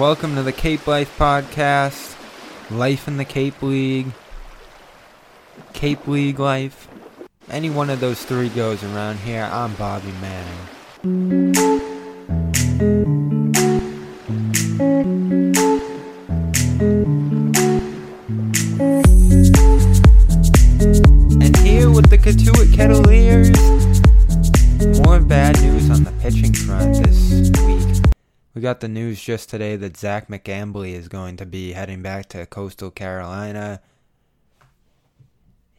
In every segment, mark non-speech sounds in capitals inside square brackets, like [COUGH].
Welcome to the Cape Life Podcast. Life in the Cape League. Cape League life. Any one of those three goes around here. I'm Bobby Manning. We got the news just today that Zach McCambley is going to be heading back to Coastal Carolina.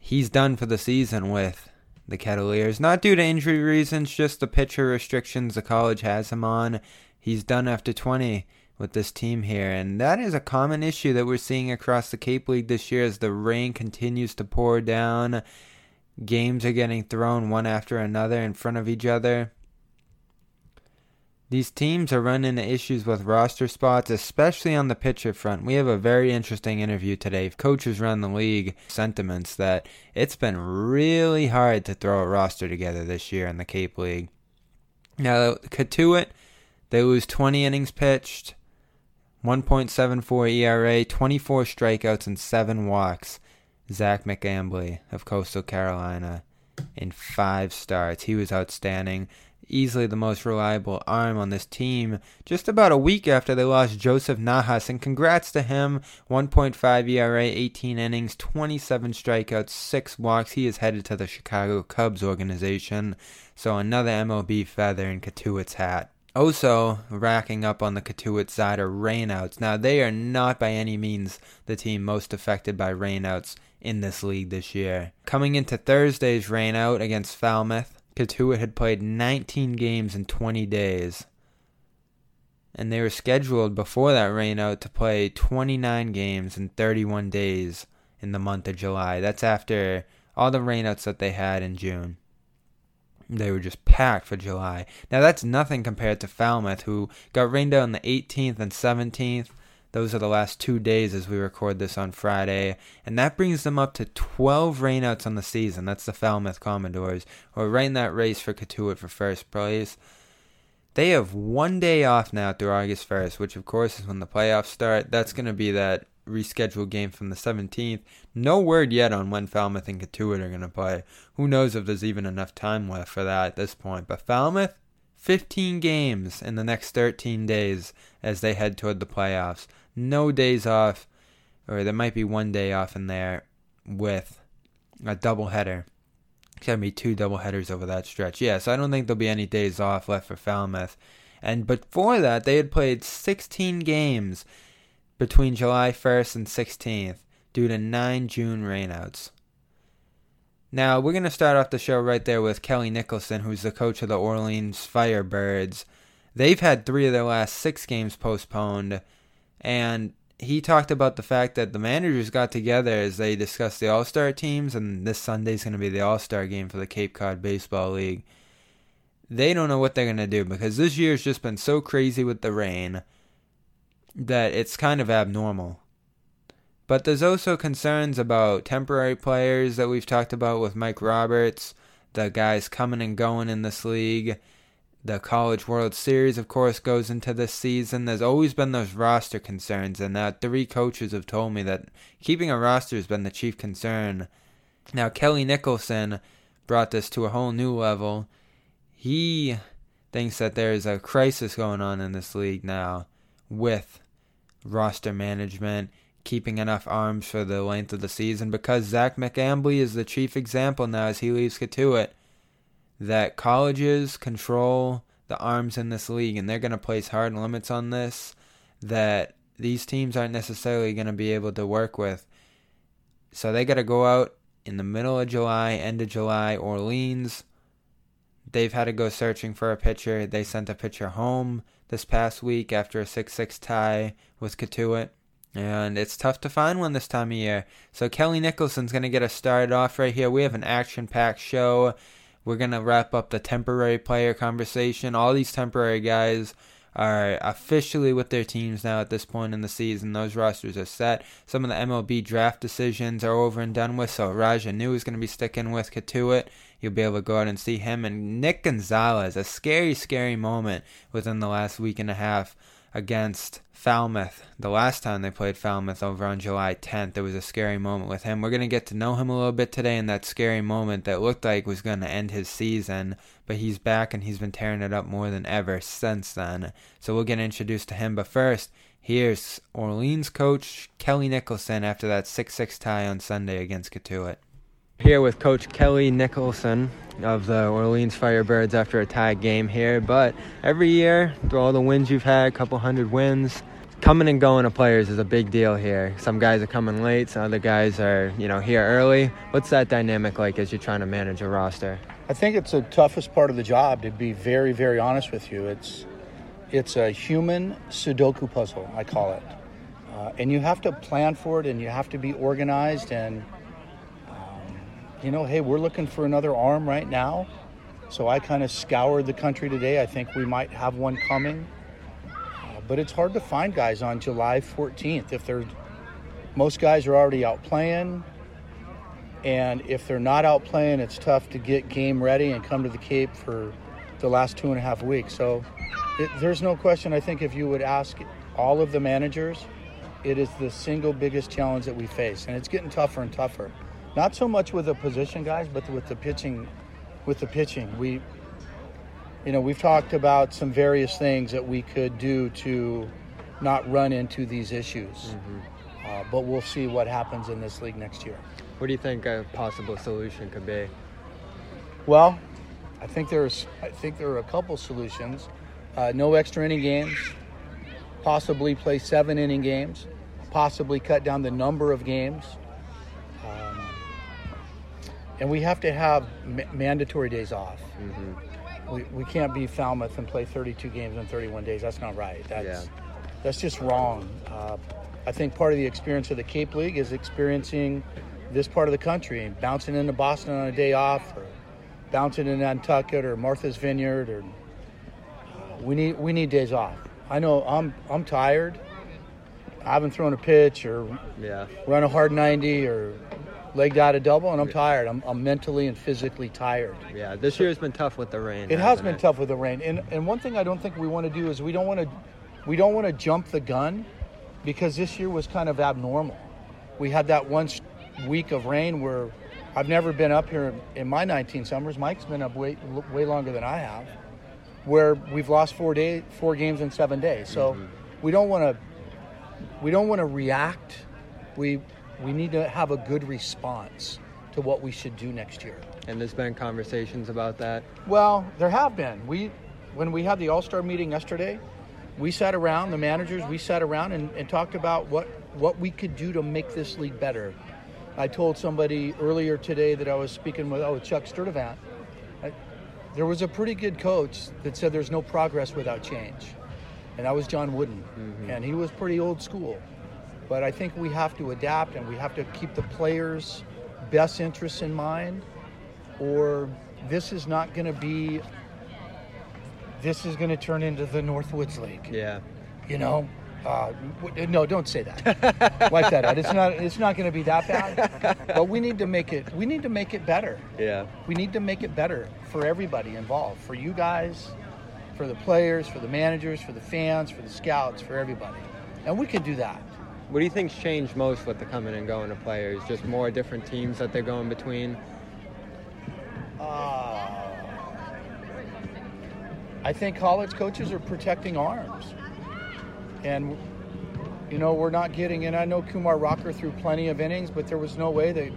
He's done for the season with the Kettleers, not due to injury reasons, just the pitcher restrictions the college has him on. He's done after 20 with this team here, and that is a common issue that we're seeing across the Cape League this year as the rain continues to pour down. Games are getting thrown one after another in front of each other. These teams are running into issues with roster spots, especially on the pitcher front. We have a very interesting interview today. Coaches run the league sentiments that it's been really hard to throw a roster together this year in the Cape League. Now, Cotuit, they lose 20 innings pitched, 1.74 ERA, 24 strikeouts, and 7 walks. Zach McCambley of Coastal Carolina in five starts. He was outstanding easily the most reliable arm on this team just about a week after they lost Joseph Nahas. And congrats to him 1.5 ERA, 18 innings, 27 strikeouts, 6 walks. He is headed to the Chicago Cubs organization. So another MLB feather in Cotuit's hat. Also, racking up on the Cotuit side are rainouts. Now, they are not by any means the team most affected by rainouts in this league this year. Coming into Thursday's rainout against Falmouth, Cotuit had played 19 games in 20 days. And they were scheduled before that rainout to play 29 games in 31 days in the month of July. That's after all the rainouts that they had in June. They were just packed for July. Now, that's nothing compared to Falmouth, who got rained out on the 18th and 17th. Those are the last two days as we record this on Friday. And that brings them up to 12 rainouts on the season. That's the Falmouth Commodores. Or right in that race for Cotuit for first place. They have one day off now through August 1st, which of course is when the playoffs start. That's going to be that rescheduled game from the 17th. No word yet on when Falmouth and Cotuit are going to play. Who knows if there's even enough time left for that at this point. But Falmouth, 15 games in the next 13 days as they head toward the playoffs no days off, or there might be one day off in there with a doubleheader. It's gonna be two doubleheaders over that stretch. Yeah, so I don't think there'll be any days off left for Falmouth. And before that, they had played 16 games between July 1st and 16th due to nine June rainouts. Now, we're going to start off the show right there with Kelly Nicholson, who's the coach of the Orleans Firebirds. They've had three of their last six games postponed and he talked about the fact that the managers got together as they discussed the All Star teams, and this Sunday is going to be the All Star game for the Cape Cod Baseball League. They don't know what they're going to do because this year's just been so crazy with the rain that it's kind of abnormal. But there's also concerns about temporary players that we've talked about with Mike Roberts, the guys coming and going in this league the College World Series, of course, goes into this season. There's always been those roster concerns, and uh, three coaches have told me that keeping a roster has been the chief concern. Now, Kelly Nicholson brought this to a whole new level. He thinks that there's a crisis going on in this league now with roster management, keeping enough arms for the length of the season, because Zach McCambley is the chief example now as he leaves Cotuit that colleges control the arms in this league and they're going to place hard limits on this that these teams aren't necessarily going to be able to work with. So they got to go out in the middle of July, end of July, Orleans. They've had to go searching for a pitcher. They sent a pitcher home this past week after a 6 6 tie with Cotuit. And it's tough to find one this time of year. So Kelly Nicholson's going to get us started off right here. We have an action packed show. We're going to wrap up the temporary player conversation. All these temporary guys are officially with their teams now at this point in the season. Those rosters are set. Some of the MLB draft decisions are over and done with. So Raja New is going to be sticking with Cotuit. You'll be able to go out and see him. And Nick Gonzalez, a scary, scary moment within the last week and a half against Falmouth. The last time they played Falmouth over on July 10th, there was a scary moment with him. We're going to get to know him a little bit today in that scary moment that looked like was going to end his season, but he's back and he's been tearing it up more than ever since then. So we'll get introduced to him. But first, here's Orleans coach Kelly Nicholson after that 6 6 tie on Sunday against Cotuit. Here with Coach Kelly Nicholson of the Orleans Firebirds after a tie game here. But every year, through all the wins you've had, a couple hundred wins, coming and going of players is a big deal here. Some guys are coming late, some other guys are, you know, here early. What's that dynamic like as you're trying to manage a roster? I think it's the toughest part of the job to be very, very honest with you. It's it's a human Sudoku puzzle, I call it. Uh, and you have to plan for it and you have to be organized and you know, hey, we're looking for another arm right now. So I kind of scoured the country today. I think we might have one coming. Uh, but it's hard to find guys on July 14th if they're most guys are already out playing. And if they're not out playing, it's tough to get game ready and come to the Cape for the last two and a half weeks. So it, there's no question. I think if you would ask all of the managers, it is the single biggest challenge that we face. And it's getting tougher and tougher. Not so much with the position guys, but with the pitching. With the pitching, we, you know, we've talked about some various things that we could do to not run into these issues. Mm-hmm. Uh, but we'll see what happens in this league next year. What do you think a possible solution could be? Well, I think there's I think there are a couple solutions. Uh, no extra inning games, possibly play seven inning games, possibly cut down the number of games and we have to have ma- mandatory days off. Mm-hmm. We, we can't be Falmouth and play 32 games in 31 days. That's not right. That's yeah. that's just wrong. Uh, I think part of the experience of the Cape League is experiencing this part of the country and bouncing into Boston on a day off, or bouncing in Nantucket or Martha's Vineyard, or we need we need days off. I know I'm I'm tired. I haven't thrown a pitch or yeah. run a hard 90 or legged out a double, and I'm tired. I'm, I'm mentally and physically tired. Yeah, this year has been tough with the rain. It has been it? tough with the rain, and and one thing I don't think we want to do is we don't want to we don't want to jump the gun because this year was kind of abnormal. We had that one week of rain where I've never been up here in my 19 summers. Mike's been up way way longer than I have, where we've lost four day four games in seven days. So mm-hmm. we don't want to we don't want to react. We we need to have a good response to what we should do next year. And there's been conversations about that? Well, there have been. We when we had the all-star meeting yesterday, we sat around, the managers, we sat around and, and talked about what, what we could do to make this league better. I told somebody earlier today that I was speaking with, oh, Chuck Sturtevant. I, there was a pretty good coach that said there's no progress without change. And that was John Wooden. Mm-hmm. And he was pretty old school. But I think we have to adapt and we have to keep the players' best interests in mind, or this is not going to be. This is going to turn into the Northwoods League. Yeah. You know, uh, no, don't say that. [LAUGHS] Wipe that out. It's not. It's not going to be that bad. [LAUGHS] But we need to make it. We need to make it better. Yeah. We need to make it better for everybody involved. For you guys, for the players, for the managers, for the fans, for the scouts, for everybody. And we can do that. What do you think's changed most with the coming and going of players? Just more different teams that they're going between? Uh, I think college coaches are protecting arms. And, you know, we're not getting, and I know Kumar Rocker threw plenty of innings, but there was no way that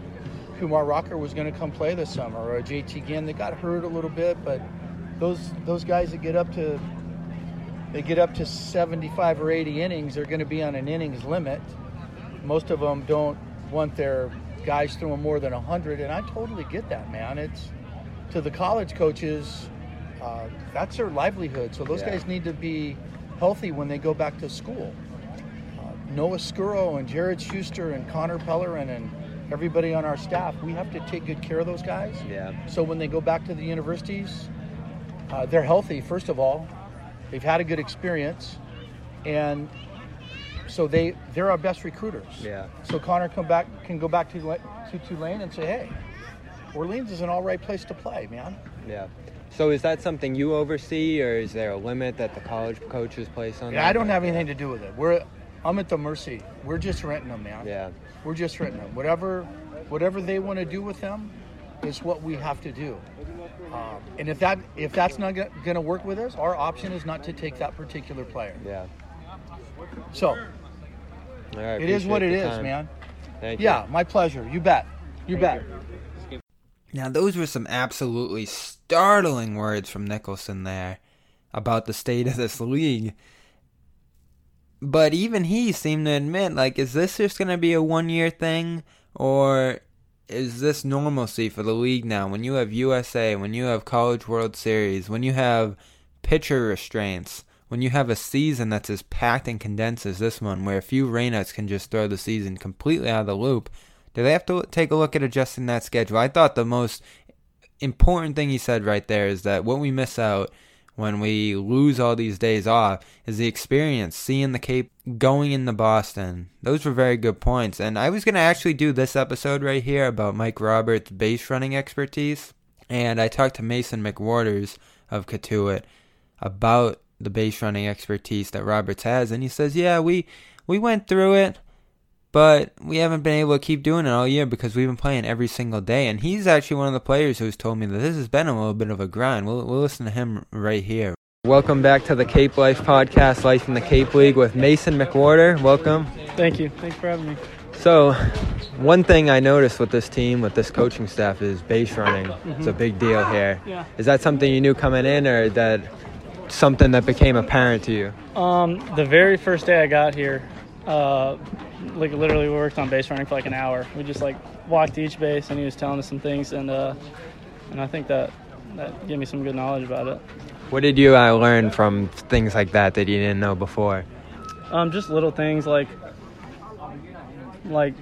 Kumar Rocker was going to come play this summer, or JT Ginn. They got hurt a little bit, but those those guys that get up to they get up to 75 or 80 innings, they're going to be on an innings limit. Most of them don't want their guys throwing more than 100, and I totally get that, man. It's to the college coaches, uh, that's their livelihood. So those yeah. guys need to be healthy when they go back to school. Uh, Noah Skirrow and Jared Schuster and Connor Pellerin and everybody on our staff, we have to take good care of those guys. Yeah. So when they go back to the universities, uh, they're healthy, first of all, They've had a good experience, and so they they're our best recruiters. Yeah. So Connor come back can go back to to Tulane and say, hey, Orleans is an all right place to play, man. Yeah. So is that something you oversee, or is there a limit that the college coaches place on? Yeah, them? I don't have anything to do with it. We're I'm at the mercy. We're just renting them, man. Yeah. We're just renting them. Whatever whatever they want to do with them is what we have to do. Um, and if that if that's not going to work with us, our option is not to take that particular player. Yeah. So All right. it is what it appreciate is, man. Thank you. Yeah, my pleasure. You bet. You bet. Now, those were some absolutely startling words from Nicholson there about the state of this league. But even he seemed to admit, like, is this just going to be a one year thing? Or is this normalcy for the league now? When you have USA, when you have College World Series, when you have pitcher restraints, when you have a season that's as packed and condensed as this one, where a few rainouts can just throw the season completely out of the loop, do they have to take a look at adjusting that schedule? I thought the most important thing he said right there is that what we miss out when we lose all these days off is the experience seeing the Cape going into Boston. Those were very good points. And I was going to actually do this episode right here about Mike Roberts' base running expertise. And I talked to Mason McWaters of Cotuit about the base running expertise that Roberts has. And he says, yeah, we, we went through it but we haven't been able to keep doing it all year because we've been playing every single day. And he's actually one of the players who's told me that this has been a little bit of a grind. We'll, we'll listen to him right here. Welcome back to the Cape Life podcast, Life in the Cape League with Mason McWhorter. Welcome. Thank you. Thanks for having me. So, one thing I noticed with this team, with this coaching staff, is base running. It's a big deal here. Yeah. Is that something you knew coming in, or that something that became apparent to you? Um, the very first day I got here, uh, like literally we worked on base running for like an hour. We just like walked each base, and he was telling us some things, and uh, and I think that that gave me some good knowledge about it. What did you uh, learn from things like that that you didn't know before? Um, just little things like like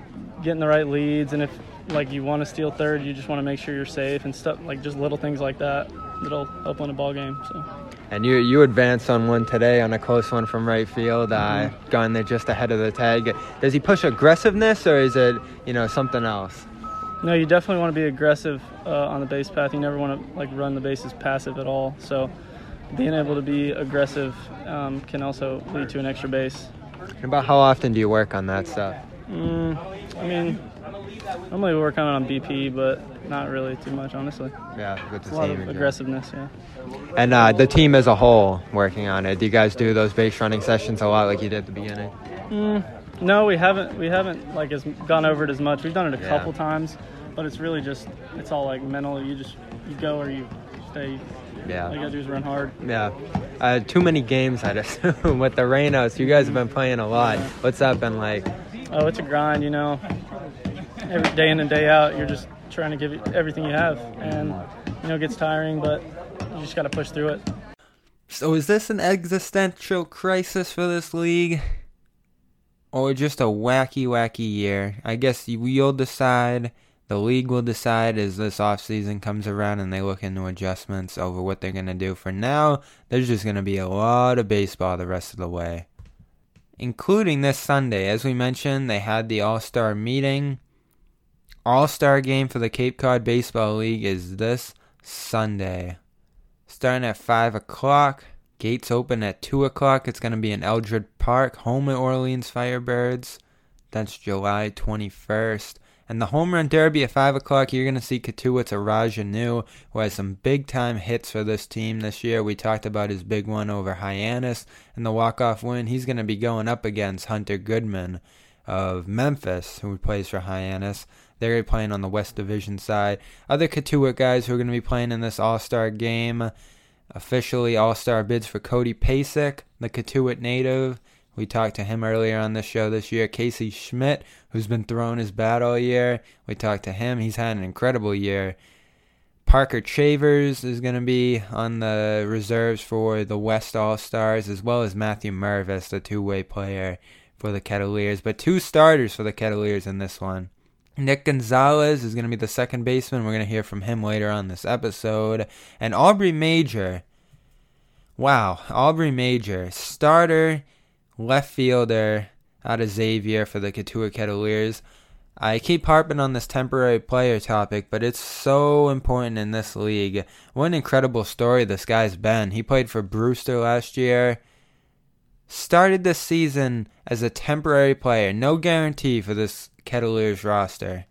getting the right leads, and if like you want to steal third, you just want to make sure you're safe and stuff like just little things like that that'll help win a ball game. So. And you you advanced on one today on a close one from right field, uh, Mm-hmm. gone there just ahead of the tag. Does he push aggressiveness or is it you know something else? No, you definitely want to be aggressive uh, on the base path. You never want to like run the bases passive at all. So, being able to be aggressive um, can also lead to an extra base. And about how often do you work on that stuff? Mm, I mean, normally we work on it on BP, but not really too much, honestly. Yeah, with the A lot team. of aggressiveness, yeah. And uh, the team as a whole working on it. Do you guys do those base running sessions a lot like you did at the beginning? Mm, no, we haven't. We haven't like as gone over it as much. We've done it a Yeah. couple times, but it's really just it's all like mental. You just you go or you stay. All you Yeah. gotta do is run hard. Yeah. Uh, too many games, I'd assume, [LAUGHS] with the rainouts. You guys have been playing a lot. What's that been like? Oh, it's a grind, you know. Every day in and day out, you're just trying to give everything you have, and you know it gets tiring, but you just got to push through it. So is this an existential crisis for this league? Or just a wacky, wacky year? I guess you'll decide, the league will decide as this offseason comes around and they look into adjustments over what they're going to do. For now, there's just going to be a lot of baseball the rest of the way. Including this Sunday. As we mentioned, they had the All Star meeting. All Star game for the Cape Cod Baseball League is this Sunday starting at 5 o'clock. Gates open at 2 o'clock. It's going to be in Eldredge Park, home of Orleans Firebirds. That's July 21st. And the home run derby at 5 o'clock, you're going to see Cotuit's Araj Anu, who has some big time hits for this team this year. We talked about his big one over Hyannis and the walk off win. He's going to be going up against Hunter Goodman of Memphis, who plays for Hyannis. They're playing on the West Division side. Other Cotuit guys who are going to be playing in this All Star game. Officially, All Star bids for Cody Pasek, the Cotuit native. We talked to him earlier on the show this year. Casey Schmitt, who's been throwing his bat all year. We talked to him. He's had an incredible year. Parker Chavers is going to be on the reserves for the West All Stars, as well as Matthew Mervis, the two way player for the Kettleers. But two starters for the Kettleers in this one. Nick Gonzalez is going to be the second baseman. We're going to hear from him later on this episode. And Aubrey Major. Wow, Aubrey Major, starter, left fielder out of Xavier for the Cotuit Kettleers. I keep harping on this temporary player topic, but it's so important in this league. What an incredible story this guy's been. He played for Brewster last year. Started this season as a temporary player, no guarantee for this Kettleers roster.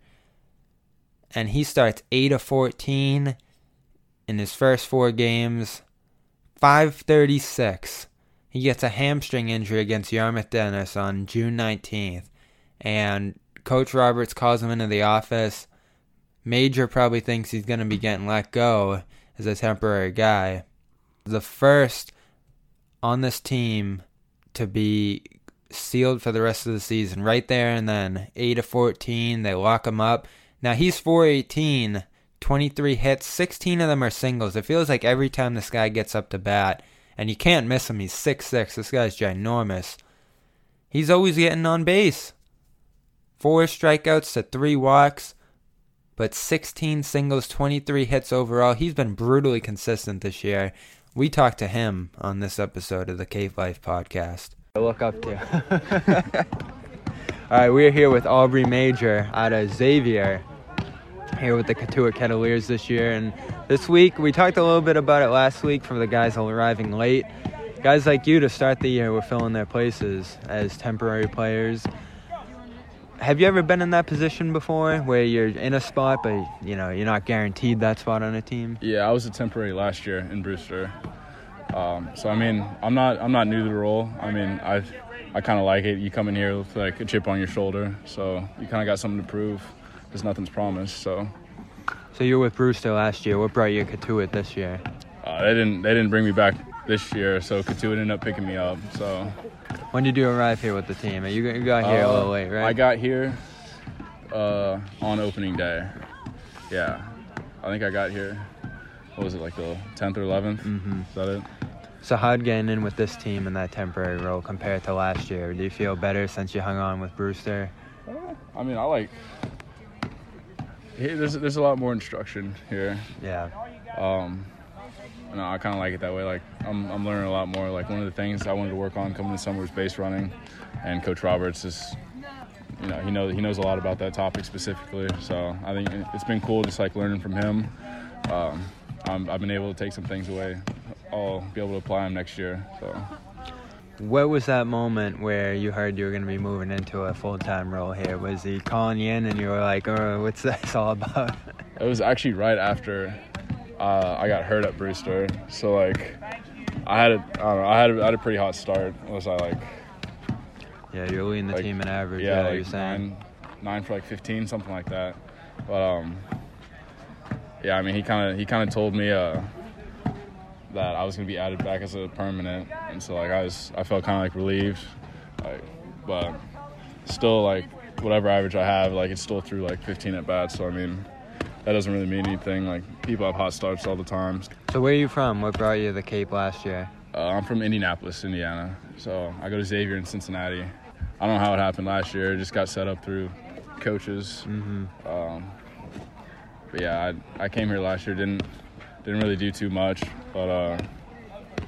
And he starts 8 of 14 in his first four games. 536. He gets a hamstring injury against Yarmouth Dennis on June 19th. And Coach Roberts calls him into the office. Major probably thinks he's going to be getting let go as a temporary guy. The first on this team to be sealed for the rest of the season, right there and then. 8 to 14, they lock him up. Now he's 418, 23 hits, 16 of them are singles. It feels like every time this guy gets up to bat, and you can't miss him, he's 6-6 this guy's ginormous. He's always getting on base four strikeouts to three walks, but 16 singles, 23 hits overall. He's been brutally consistent this year. We talked to him on this episode of the Cape Life podcast. I look up to. [LAUGHS] All right, we're here with Aubrey Major out of Xavier, here with the Cotuit Kettleers this year. And this week, we talked a little bit about it last week from the guys arriving late. Guys like you to start the year were filling their places as temporary players have you ever been in that position before where you're in a spot but you know you're not guaranteed that spot on a team yeah i was a temporary last year in brewster um, so i mean i'm not i'm not new to the role i mean i i kind of like it you come in here with like a chip on your shoulder so you kind of got something to prove because nothing's promised so so you were with brewster last year what brought you to it this year uh, they didn't they didn't bring me back this year so Cotuit ended up picking me up so when did you arrive here with the team? You got here uh, a little late, right? I got here uh, on opening day. Yeah, I think I got here. What was it like the 10th or 11th? Mm-hmm. Is that it? So how'd getting in with this team in that temporary role compared to last year? Do you feel better since you hung on with Brewster? Uh, I mean, I like. There's there's a lot more instruction here. Yeah. Um, no, I kind of like it that way. Like I'm, I'm learning a lot more. Like one of the things I wanted to work on coming to summer was base running, and Coach Roberts is, you know, he knows he knows a lot about that topic specifically. So I think it's been cool just like learning from him. Um, i have been able to take some things away. I'll be able to apply them next year. So. What was that moment where you heard you were going to be moving into a full time role here? Was he calling you in and you were like, oh, what's this all about? [LAUGHS] It was actually right after uh, I got hurt at Brewster, so like I had a I don't know I had a, I had a pretty hot start. Was I like? Yeah, you're leading the like, team in average. Yeah, yeah like you're saying nine, nine for like 15, something like that. But um, yeah, I mean he kind of he kind of told me uh that I was gonna be added back as a permanent, and so like I was I felt kind of like relieved, like but still like whatever average I have, like it's still through like 15 at bats. So I mean that doesn't really mean anything. Like people have hot starts all the time. So where are you from? What brought you to the Cape last year? Uh, I'm from Indianapolis, Indiana. So I go to Xavier in Cincinnati. I don't know how it happened last year. It just got set up through coaches. Mm-hmm. Um, but yeah, I, I came here last year. Didn't didn't really do too much, but uh,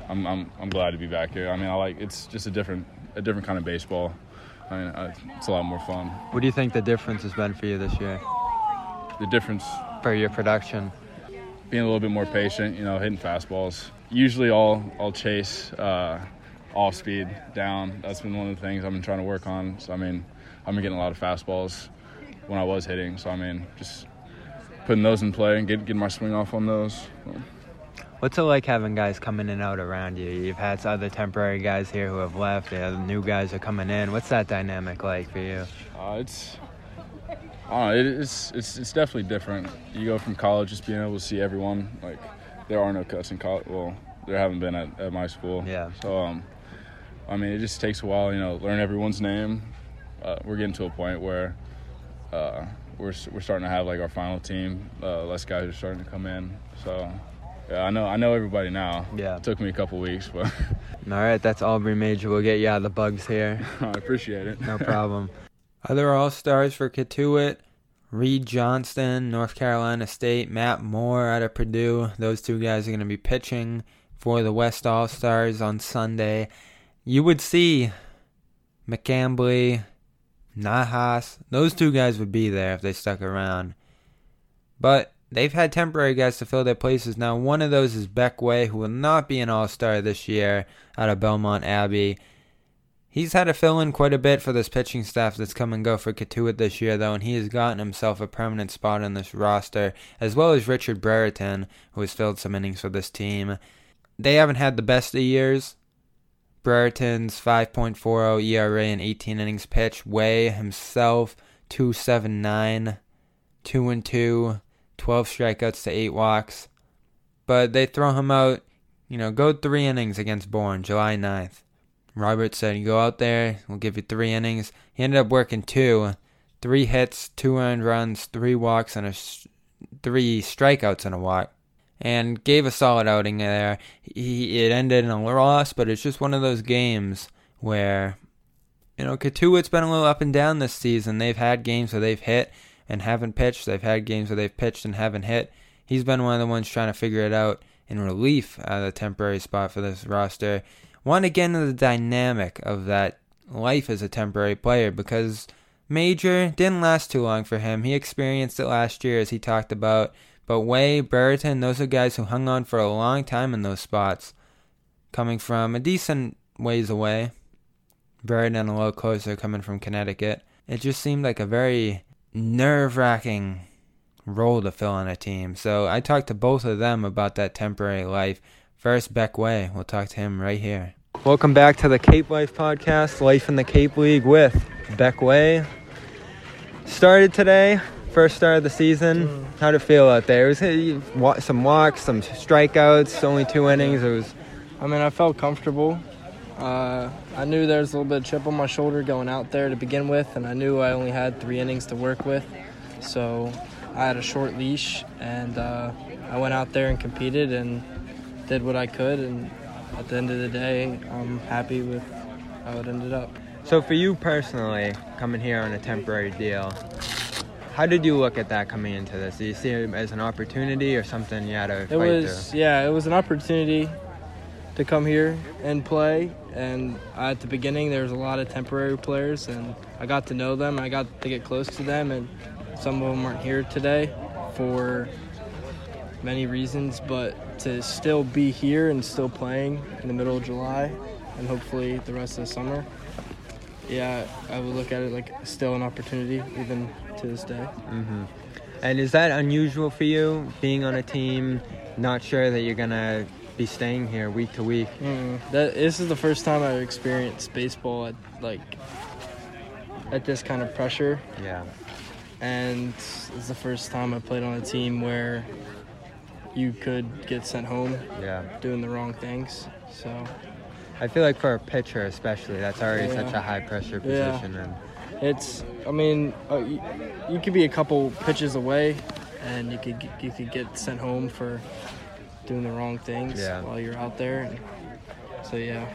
I'm, I'm I'm glad to be back here. I mean, I like it's just a different a different kind of baseball. I mean, I, it's a lot more fun. What do you think the difference has been for you this year? the difference for your production? Being a little bit more patient, you know, hitting fastballs. Usually, I'll I'll chase uh, off speed down. That's been one of the things I've been trying to work on. So I mean, I've been getting a lot of fastballs when I was hitting. So I mean, just putting those in play and get, getting my swing off on those. What's it like having guys coming in and out around you? You've had other temporary guys here who have left. The new guys are coming in. What's that dynamic like for you? Uh, it's it, it's it's it's definitely different. You go from college just being able to see everyone. Like there are no cuts in college. Well, there haven't been at, at my school. Yeah. So um, I mean, it just takes a while. You know, learn everyone's name. Uh, we're getting to a point where uh, we're we're starting to have like our final team. Uh, less guys are starting to come in. So yeah, I know I know everybody now. Yeah. It took me a couple weeks, but. [LAUGHS] All right, that's Aubrey Major. We'll get you out of the bugs here. [LAUGHS] I appreciate it. No problem. Other All Stars for Cotuit Reid Johnston, North Carolina State, Matt Moore out of Purdue. Those two guys are going to be pitching for the West All Stars on Sunday. You would see McCambley, not Haas. Those two guys would be there if they stuck around. But they've had temporary guys to fill their places. Now, one of those is Beck Way, who will not be an all star this year out of Belmont Abbey. He's had to fill in quite a bit for this pitching staff that's come and go for Cotuit this year, though, and he has gotten himself a permanent spot on this roster, as well as Richard Brereton, who has filled some innings for this team. They haven't had the best of years. Brereton's 5.40 ERA and 18 innings pitched. Way himself 279, 2 and 2, 12 strikeouts to 8 walks. But they throw him out, you know, go three innings against Bourne, July 9th. Robert said, "You go out there, we'll give you three innings." He ended up working two, three hits, two earned runs, three walks, and a three strikeouts and a walk, and gave a solid outing there. He it ended in a loss, but it's just one of those games where, you know, Cotuit's been a little up and down this season. They've had games where they've hit and haven't pitched. They've had games where they've pitched and haven't hit. He's been one of the ones trying to figure it out in relief of the temporary spot for this roster get into the dynamic of that life as a temporary player because Major didn't last too long for him. He experienced it last year, as he talked about. But Way, Brereton, those are guys who hung on for a long time in those spots, coming from a decent ways away. Brereton a little closer, coming from Connecticut. It just seemed like a very nerve wracking role to fill on a team. So I talked to both of them about that temporary life. First, Beck Way. We'll talk to him right here. Welcome back to the Cape Life podcast, Life in the Cape League with Beck Way. Started today, first start of the season. Mm. How'd it feel out there? It was some walks, some strikeouts, only two innings. It was. I mean, I felt comfortable. Uh, I knew there was a little bit of chip on my shoulder going out there to begin with, and I knew I only had three innings to work with. So I had a short leash, and uh, I went out there and competed and did what I could, and at the end of the day, I'm happy with how it ended up. So, for you personally, coming here on a temporary deal, how did you look at that coming into this? Do you see it as an opportunity or something you had to it was, through? Yeah, it was an opportunity to come here and play. And at the beginning, there was a lot of temporary players, and I got to know them. I got to get close to them, and some of them weren't here today for many reasons, but to still be here and still playing in the middle of July and hopefully the rest of the summer, yeah, I would look at it like still an opportunity even to this day. Mm-hmm. And is that unusual for you, being on a team, not sure that you're gonna be staying here week to week? Mm, that this is the first time I've experienced baseball at like at this kind of pressure. Yeah. And it's the first time I played on a team where you could get sent home yeah. doing the wrong things. So I feel like for a pitcher especially, that's already yeah. such a high pressure position. Yeah. And it's, I mean, uh, you, you, could be a couple pitches away, and you could you could get sent home for doing the wrong things yeah. while you're out there. And so yeah.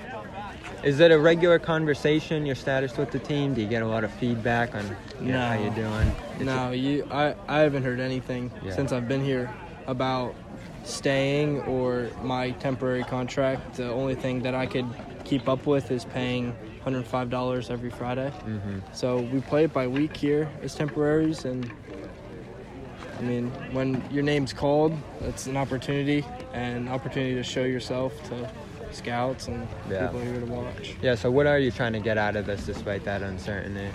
Is it a regular conversation your status with the team? Do you get a lot of feedback on you know, how you're doing? no, you I, I haven't heard anything since I've been here about staying or my temporary contract. The only thing that I could keep up with is paying $105 every Friday. Mm-hmm. So we play it by week here as temporaries, and I mean, when your name's called, it's an opportunity and opportunity to show yourself to scouts and yeah. people here to watch. Yeah. So what are you trying to get out of this, despite that uncertainty?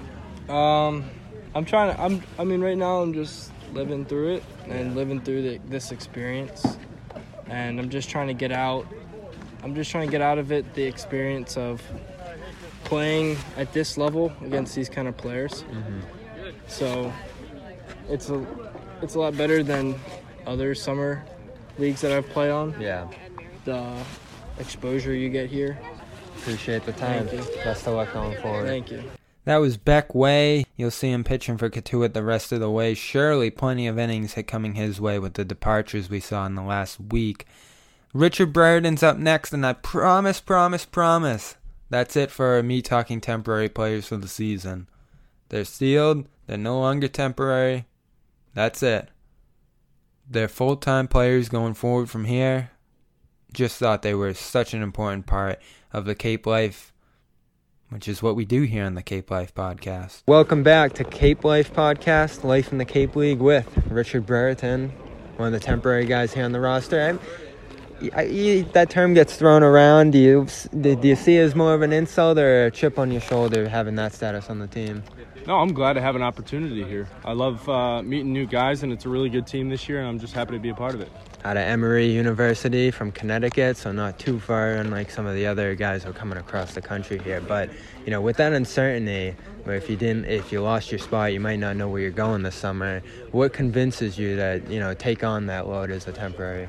Um, I'm trying to. I'm. I mean, right now I'm just living through it and living through the, this experience. And I'm just trying to get out. I'm just trying to get out of it the experience of playing at this level against these kind of players. Mm-hmm. So it's a it's a lot better than other summer leagues that I've played on. Yeah. The exposure you get here. Appreciate the time. Best of luck going forward. Thank you. That was Beck Way. You'll see him pitching for Cotuit the rest of the way. Surely plenty of innings hit coming his way with the departures we saw in the last week. Richard Brereton's up next, and I promise, promise, promise that's it for me talking temporary players for the season. They're sealed, they're no longer temporary. That's it. They're full time players going forward from here. Just thought they were such an important part of the Cape Life which is what we do here on the Cape Life Podcast. Welcome back to Cape Life Podcast, Life in the Cape League with Richard Brereton, one of the temporary guys here on the roster. I, I, that term gets thrown around. Do you do you see it as more of an insult or a chip on your shoulder having that status on the team? No, I'm glad to have an opportunity here. I love uh, meeting new guys, and it's a really good team this year, and I'm just happy to be a part of it. Out of Emory University from Connecticut, so not too far, unlike some of the other guys who are coming across the country here. But you know, with that uncertainty, where if you didn't, if you lost your spot, you might not know where you're going this summer. What convinces you that you know take on that load as a temporary?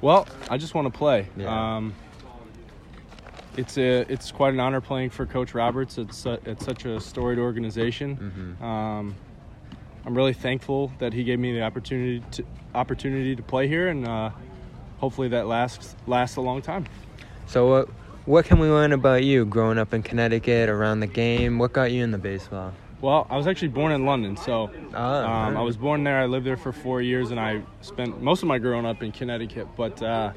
Well, I just want to play. Yeah. Um, it's a it's quite an honor playing for Coach Roberts. It's a, it's such a storied organization. Mm-hmm. Um, I'm really thankful that he gave me the opportunity to opportunity to play here, and uh, hopefully that lasts lasts a long time. So what what can we learn about you growing up in Connecticut around the game? What got you into baseball? Well, I was actually born in London, so Ah, um, I was born there. I lived there for four years, and I spent most of my growing up in Connecticut. But uh,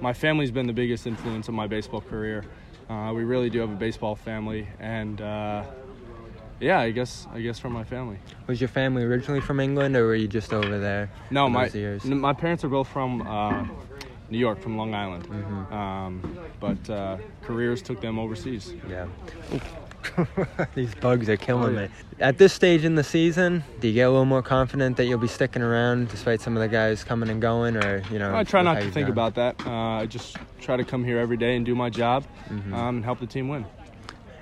my family's been the biggest influence on my baseball career. Uh, we really do have a baseball family, and uh, yeah, I guess I guess from my family. Was your family originally from England, or were you just over there? No, my n- my parents are both from uh, New York, from Long Island, Mm-hmm. um, but uh, careers took them overseas. Yeah. [LAUGHS] These bugs are killing Oh, yeah. me. At this stage in the season, do you get a little more confident that you'll be sticking around despite some of the guys coming and going, or you know? I try not to think done? about that. Uh, I just try to come here every day and do my job Mm-hmm. um, and help the team win.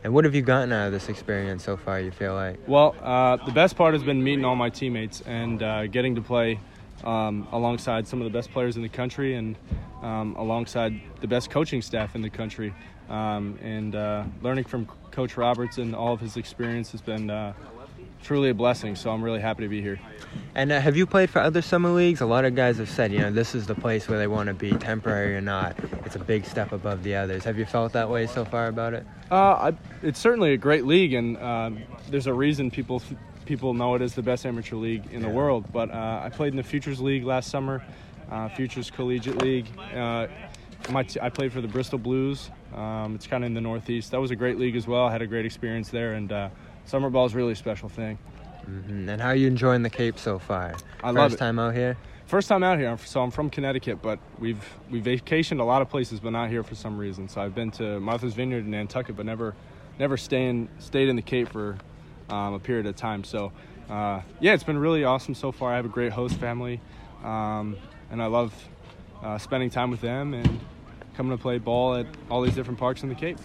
And what have you gotten out of this experience so far? You feel like? Well, uh, the best part has been meeting all my teammates and uh, getting to play um, alongside some of the best players in the country and um, alongside the best coaching staff in the country. Um, and uh, learning from Coach Roberts and all of his experience has been uh, truly a blessing. So I'm really happy to be here. And uh, have you played for other summer leagues? A lot of guys have said, you know, this is the place where they want to be, temporary or not. It's a big step above the others. Have you felt that way so far about it? Uh, I, it's certainly a great league, and um, there's a reason people people know it as the best amateur league in the world. But uh, I played in the Futures League last summer, uh, Futures Collegiate League. Uh, my t- I played for the Bristol Blues. Um, it's kind of in the Northeast. That was a great league as well. I had a great experience there, and uh, summer ball is really a special thing. hmm And how are you enjoying the Cape so far? I First love it. time out here? First time out here, so I'm from Connecticut, but we've we vacationed a lot of places, but not here for some reason. So I've been to Martha's Vineyard in Nantucket, but never never staying stayed in the Cape for um, a period of time. So uh, yeah, it's been really awesome so far. I have a great host family, um, and I love uh, spending time with them and coming to play ball at all these different parks in the Cape.